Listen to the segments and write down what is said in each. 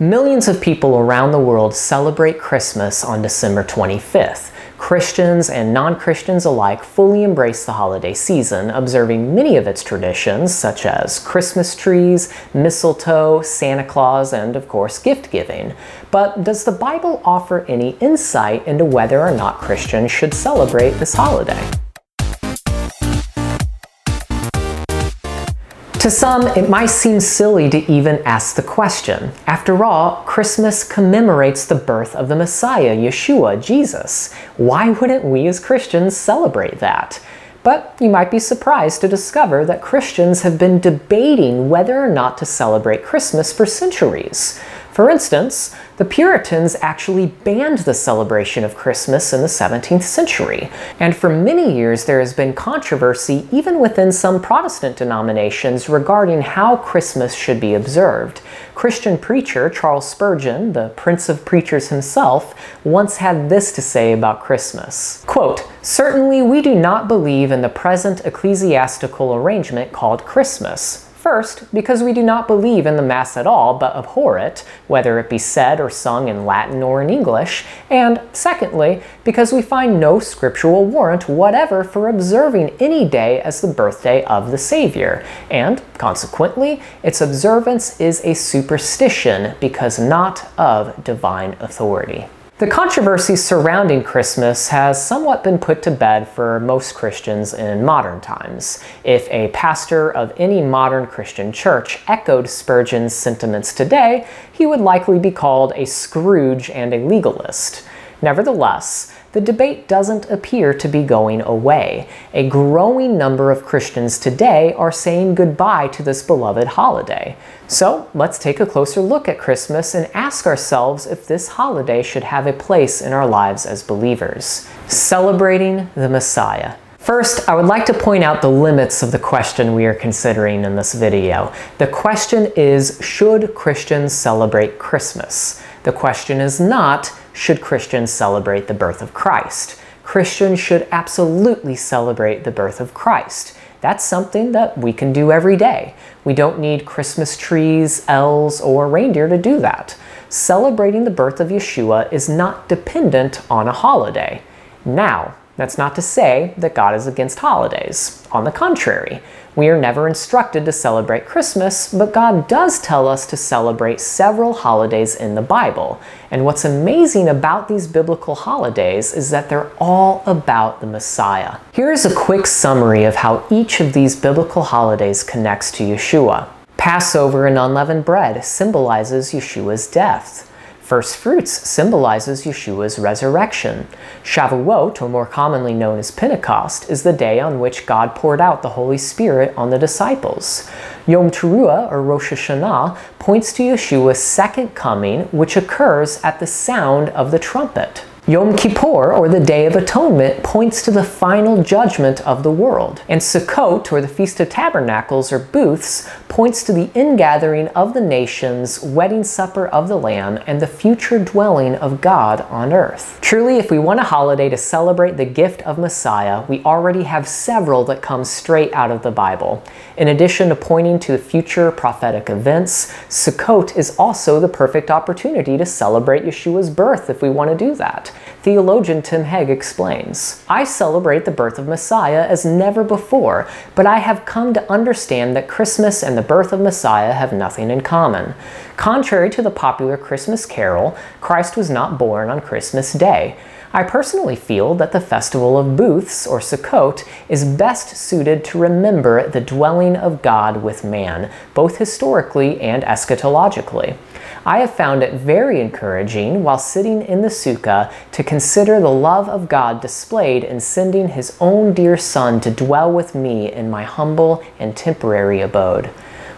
Millions of people around the world celebrate Christmas on December 25th. Christians and non Christians alike fully embrace the holiday season, observing many of its traditions, such as Christmas trees, mistletoe, Santa Claus, and of course, gift giving. But does the Bible offer any insight into whether or not Christians should celebrate this holiday? To some, it might seem silly to even ask the question. After all, Christmas commemorates the birth of the Messiah, Yeshua, Jesus. Why wouldn't we as Christians celebrate that? But you might be surprised to discover that Christians have been debating whether or not to celebrate Christmas for centuries. For instance, the Puritans actually banned the celebration of Christmas in the 17th century, and for many years there has been controversy even within some Protestant denominations regarding how Christmas should be observed. Christian preacher Charles Spurgeon, the Prince of Preachers himself, once had this to say about Christmas. Quote, Certainly we do not believe in the present ecclesiastical arrangement called Christmas First, because we do not believe in the Mass at all, but abhor it, whether it be said or sung in Latin or in English. And secondly, because we find no scriptural warrant whatever for observing any day as the birthday of the Savior. And consequently, its observance is a superstition because not of divine authority. The controversy surrounding Christmas has somewhat been put to bed for most Christians in modern times. If a pastor of any modern Christian church echoed Spurgeon's sentiments today, he would likely be called a Scrooge and a legalist. Nevertheless, the debate doesn't appear to be going away. A growing number of Christians today are saying goodbye to this beloved holiday. So let's take a closer look at Christmas and ask ourselves if this holiday should have a place in our lives as believers. Celebrating the Messiah. First, I would like to point out the limits of the question we are considering in this video. The question is, should Christians celebrate Christmas? The question is not, should Christians celebrate the birth of Christ? Christians should absolutely celebrate the birth of Christ. That's something that we can do every day. We don't need Christmas trees, elves, or reindeer to do that. Celebrating the birth of Yeshua is not dependent on a holiday. Now, that's not to say that God is against holidays. On the contrary, we are never instructed to celebrate Christmas, but God does tell us to celebrate several holidays in the Bible. And what's amazing about these biblical holidays is that they're all about the Messiah. Here's a quick summary of how each of these biblical holidays connects to Yeshua. Passover and unleavened bread symbolizes Yeshua's death. First fruits symbolizes Yeshua's resurrection. Shavuot, or more commonly known as Pentecost, is the day on which God poured out the Holy Spirit on the disciples. Yom Teruah, or Rosh Hashanah, points to Yeshua's second coming, which occurs at the sound of the trumpet. Yom Kippur, or the Day of Atonement, points to the final judgment of the world. And Sukkot, or the Feast of Tabernacles, or Booths, points to the ingathering of the nations, wedding supper of the Lamb, and the future dwelling of God on earth. Truly, if we want a holiday to celebrate the gift of Messiah, we already have several that come straight out of the Bible. In addition to pointing to future prophetic events, Sukkot is also the perfect opportunity to celebrate Yeshua's birth if we want to do that. Theologian Tim Hegg explains I celebrate the birth of Messiah as never before, but I have come to understand that Christmas and the birth of Messiah have nothing in common. Contrary to the popular Christmas carol, Christ was not born on Christmas Day. I personally feel that the Festival of Booths, or Sukkot, is best suited to remember the dwelling of God with man, both historically and eschatologically. I have found it very encouraging while sitting in the sukkah to consider the love of God displayed in sending his own dear Son to dwell with me in my humble and temporary abode.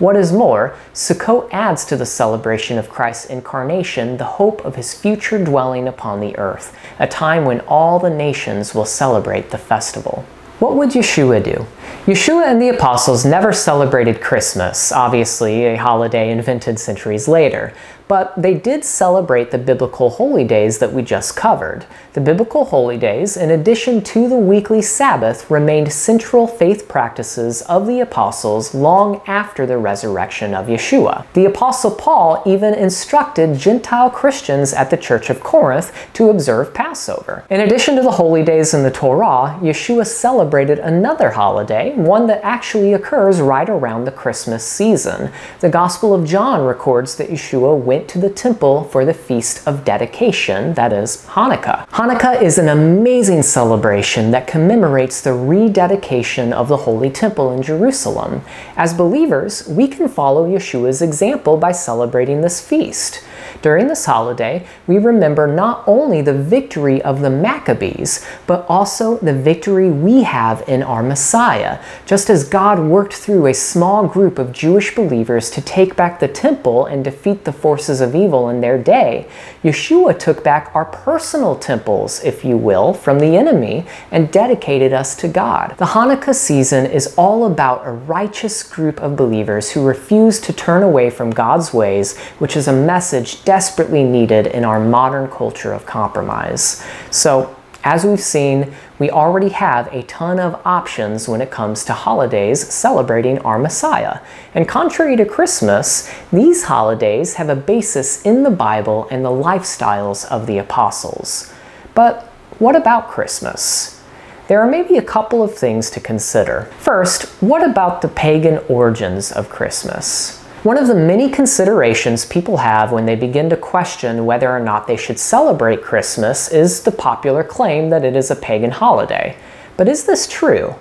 What is more, Sukkot adds to the celebration of Christ's incarnation the hope of his future dwelling upon the earth, a time when all the nations will celebrate the festival. What would Yeshua do? Yeshua and the apostles never celebrated Christmas, obviously a holiday invented centuries later, but they did celebrate the biblical holy days that we just covered. The biblical holy days, in addition to the weekly Sabbath, remained central faith practices of the apostles long after the resurrection of Yeshua. The apostle Paul even instructed Gentile Christians at the Church of Corinth to observe Passover. In addition to the holy days in the Torah, Yeshua celebrated another holiday, one that actually occurs right around the Christmas season. The Gospel of John records that Yeshua went went to the temple for the Feast of Dedication, that is, Hanukkah. Hanukkah is an amazing celebration that commemorates the rededication of the Holy Temple in Jerusalem. As believers, we can follow Yeshua's example by celebrating this feast. During this holiday, we remember not only the victory of the Maccabees, but also the victory we have in our Messiah. Just as God worked through a small group of Jewish believers to take back the temple and defeat the forces of evil in their day, Yeshua took back our personal temples, if you will, from the enemy and dedicated us to God. The Hanukkah season is all about a righteous group of believers who refuse to turn away from God's ways, which is a message desperately needed in our modern culture of compromise. So, as we've seen, we already have a ton of options when it comes to holidays celebrating our Messiah. And contrary to Christmas, these holidays have a basis in the Bible and the lifestyles of the apostles. But what about Christmas? There are maybe a couple of things to consider. First, what about the pagan origins of Christmas? One of the many considerations people have when they begin to question whether or not they should celebrate Christmas is the popular claim that it is a pagan holiday. But is this true?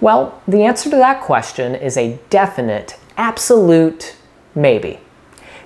Well, the answer to that question is a definite, absolute maybe.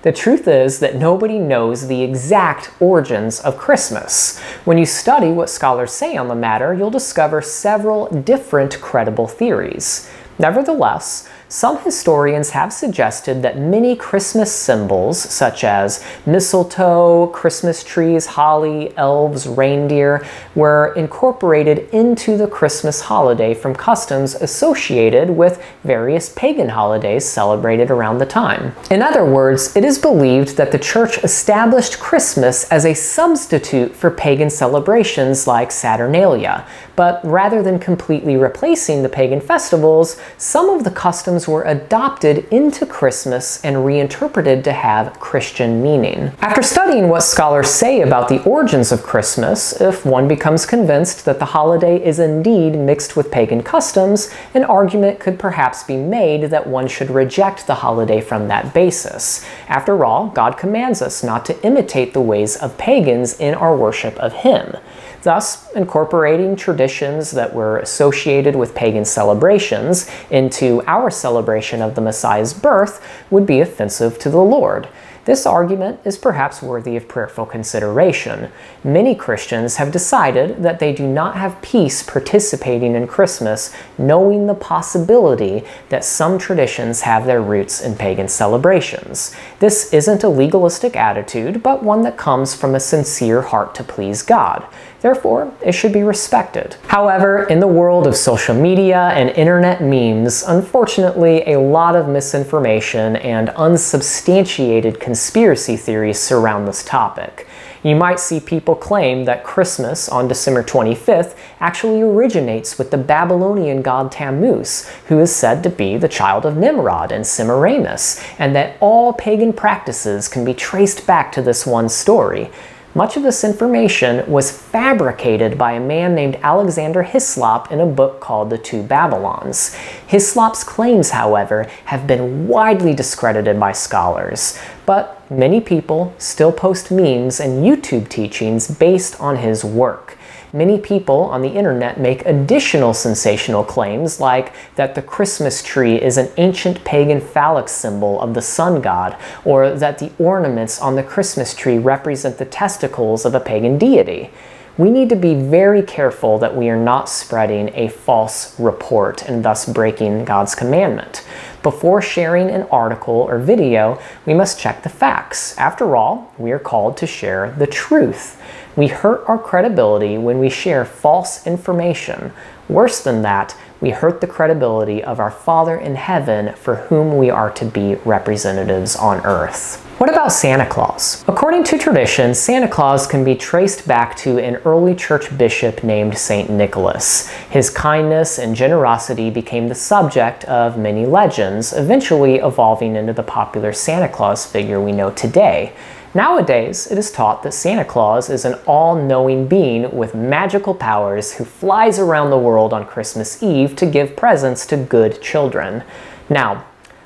The truth is that nobody knows the exact origins of Christmas. When you study what scholars say on the matter, you'll discover several different credible theories. Nevertheless, some historians have suggested that many Christmas symbols, such as mistletoe, Christmas trees, holly, elves, reindeer, were incorporated into the Christmas holiday from customs associated with various pagan holidays celebrated around the time. In other words, it is believed that the church established Christmas as a substitute for pagan celebrations like Saturnalia, but rather than completely replacing the pagan festivals, some of the customs were adopted into Christmas and reinterpreted to have Christian meaning. After studying what scholars say about the origins of Christmas, if one becomes convinced that the holiday is indeed mixed with pagan customs, an argument could perhaps be made that one should reject the holiday from that basis. After all, God commands us not to imitate the ways of pagans in our worship of Him. Thus, incorporating traditions that were associated with pagan celebrations into our celebration of the Messiah's birth would be offensive to the Lord. This argument is perhaps worthy of prayerful consideration. Many Christians have decided that they do not have peace participating in Christmas, knowing the possibility that some traditions have their roots in pagan celebrations. This isn't a legalistic attitude, but one that comes from a sincere heart to please God. Therefore, it should be respected. However, in the world of social media and internet memes, unfortunately, a lot of misinformation and unsubstantiated conspiracy theories surround this topic. You might see people claim that Christmas on December 25th actually originates with the Babylonian god Tammuz, who is said to be the child of Nimrod and Semiramis, and that all pagan practices can be traced back to this one story. Much of this information was fabricated by a man named Alexander Hislop in a book called The Two Babylons. Hislop's claims, however, have been widely discredited by scholars, but many people still post memes and YouTube teachings based on his work. Many people on the internet make additional sensational claims like that the Christmas tree is an ancient pagan phallic symbol of the sun god, or that the ornaments on the Christmas tree represent the testicles of a pagan deity we need to be very careful that we are not spreading a false report and thus breaking God's commandment. Before sharing an article or video, we must check the facts. After all, we are called to share the truth. We hurt our credibility when we share false information. Worse than that, we hurt the credibility of our Father in heaven for whom we are to be representatives on earth. What about Santa Claus? According to tradition, Santa Claus can be traced back to an early church bishop named St. Nicholas. His kindness and generosity became the subject of many legends, eventually evolving into the popular Santa Claus figure we know today. Nowadays, it is taught that Santa Claus is an all knowing being with magical powers who flies around the world on Christmas Eve to give presents to good children. Now,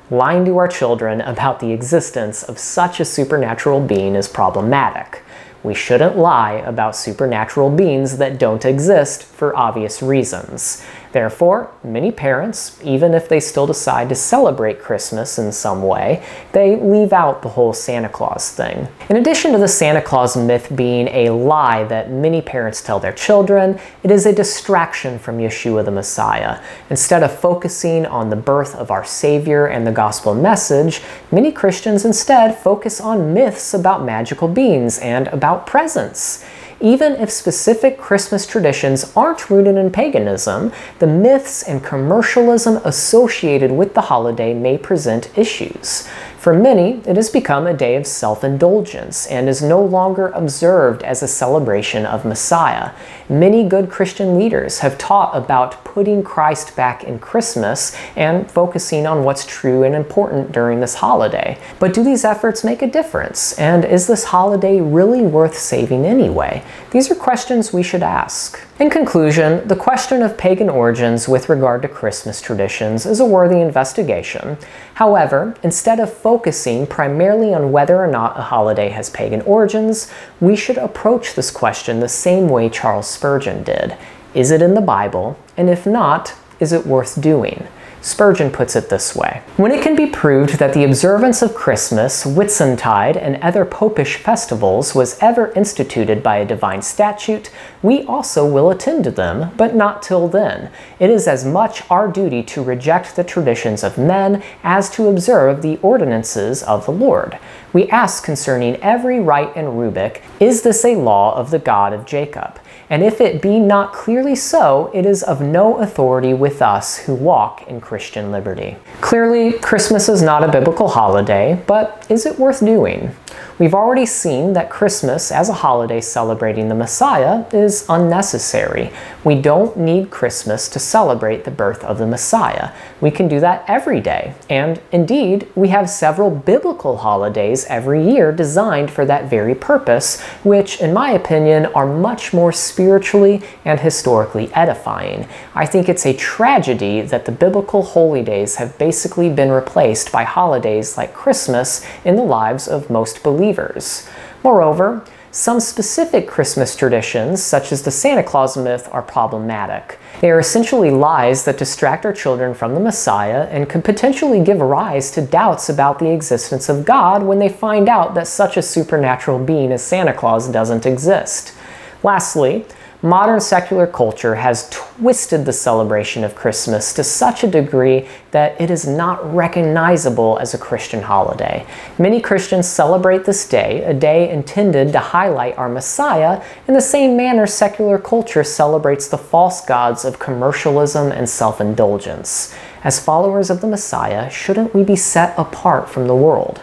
lying to our children about the existence of such a supernatural being is problematic. We shouldn't lie about supernatural beings that don't exist for obvious reasons. Therefore, many parents, even if they still decide to celebrate Christmas in some way, they leave out the whole Santa Claus thing. In addition to the Santa Claus myth being a lie that many parents tell their children, it is a distraction from Yeshua the Messiah. Instead of focusing on the birth of our Savior and the gospel message, many Christians instead focus on myths about magical beings and about presents. Even if specific Christmas traditions aren't rooted in paganism, the myths and commercialism associated with the holiday may present issues. For many, it has become a day of self indulgence and is no longer observed as a celebration of Messiah. Many good Christian leaders have taught about putting Christ back in Christmas and focusing on what's true and important during this holiday. But do these efforts make a difference? And is this holiday really worth saving anyway? These are questions we should ask. In conclusion, the question of pagan origins with regard to Christmas traditions is a worthy investigation. However, instead of focusing primarily on whether or not a holiday has pagan origins, we should approach this question the same way Charles Spurgeon did. Is it in the Bible? And if not, is it worth doing? Spurgeon puts it this way When it can be proved that the observance of Christmas, Whitsuntide, and other popish festivals was ever instituted by a divine statute, we also will attend to them, but not till then. It is as much our duty to reject the traditions of men as to observe the ordinances of the Lord. We ask concerning every rite and rubric, Is this a law of the God of Jacob? And if it be not clearly so, it is of no authority with us who walk in Christian liberty. Clearly, Christmas is not a biblical holiday, but is it worth doing? We've already seen that Christmas, as a holiday celebrating the Messiah, is unnecessary. We don't need Christmas to celebrate the birth of the Messiah. We can do that every day. And indeed, we have several biblical holidays every year designed for that very purpose, which, in my opinion, are much more spiritually and historically edifying. I think it's a tragedy that the biblical holy days have basically been replaced by holidays like Christmas in the lives of most believers. Moreover, some specific Christmas traditions, such as the Santa Claus myth, are problematic. They are essentially lies that distract our children from the Messiah and could potentially give rise to doubts about the existence of God when they find out that such a supernatural being as Santa Claus doesn't exist. Lastly, modern secular culture has twisted the celebration of Christmas to such a degree that it is not recognizable as a Christian holiday. Many Christians celebrate this day, a day intended to highlight our Messiah, in the same manner secular culture celebrates the false gods of commercialism and self indulgence. As followers of the Messiah, shouldn't we be set apart from the world?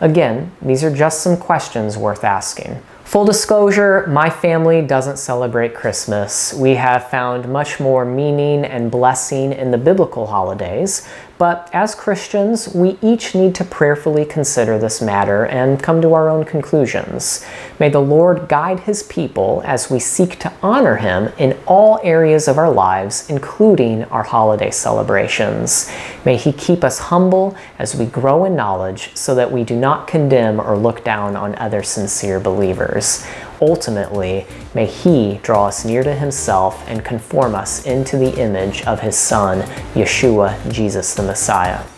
Again, these are just some questions worth asking. Full disclosure, my family doesn't celebrate Christmas. We have found much more meaning and blessing in the biblical holidays, but as Christians, we each need to prayerfully consider this matter and come to our own conclusions. May the Lord guide His people as we seek to honor Him in all areas of our lives, including our holiday celebrations. May He keep us humble as we grow in knowledge so that we do not condemn or look down on other sincere believers. Ultimately, may He draw us near to Himself and conform us into the image of His Son, Yeshua, Jesus the Messiah.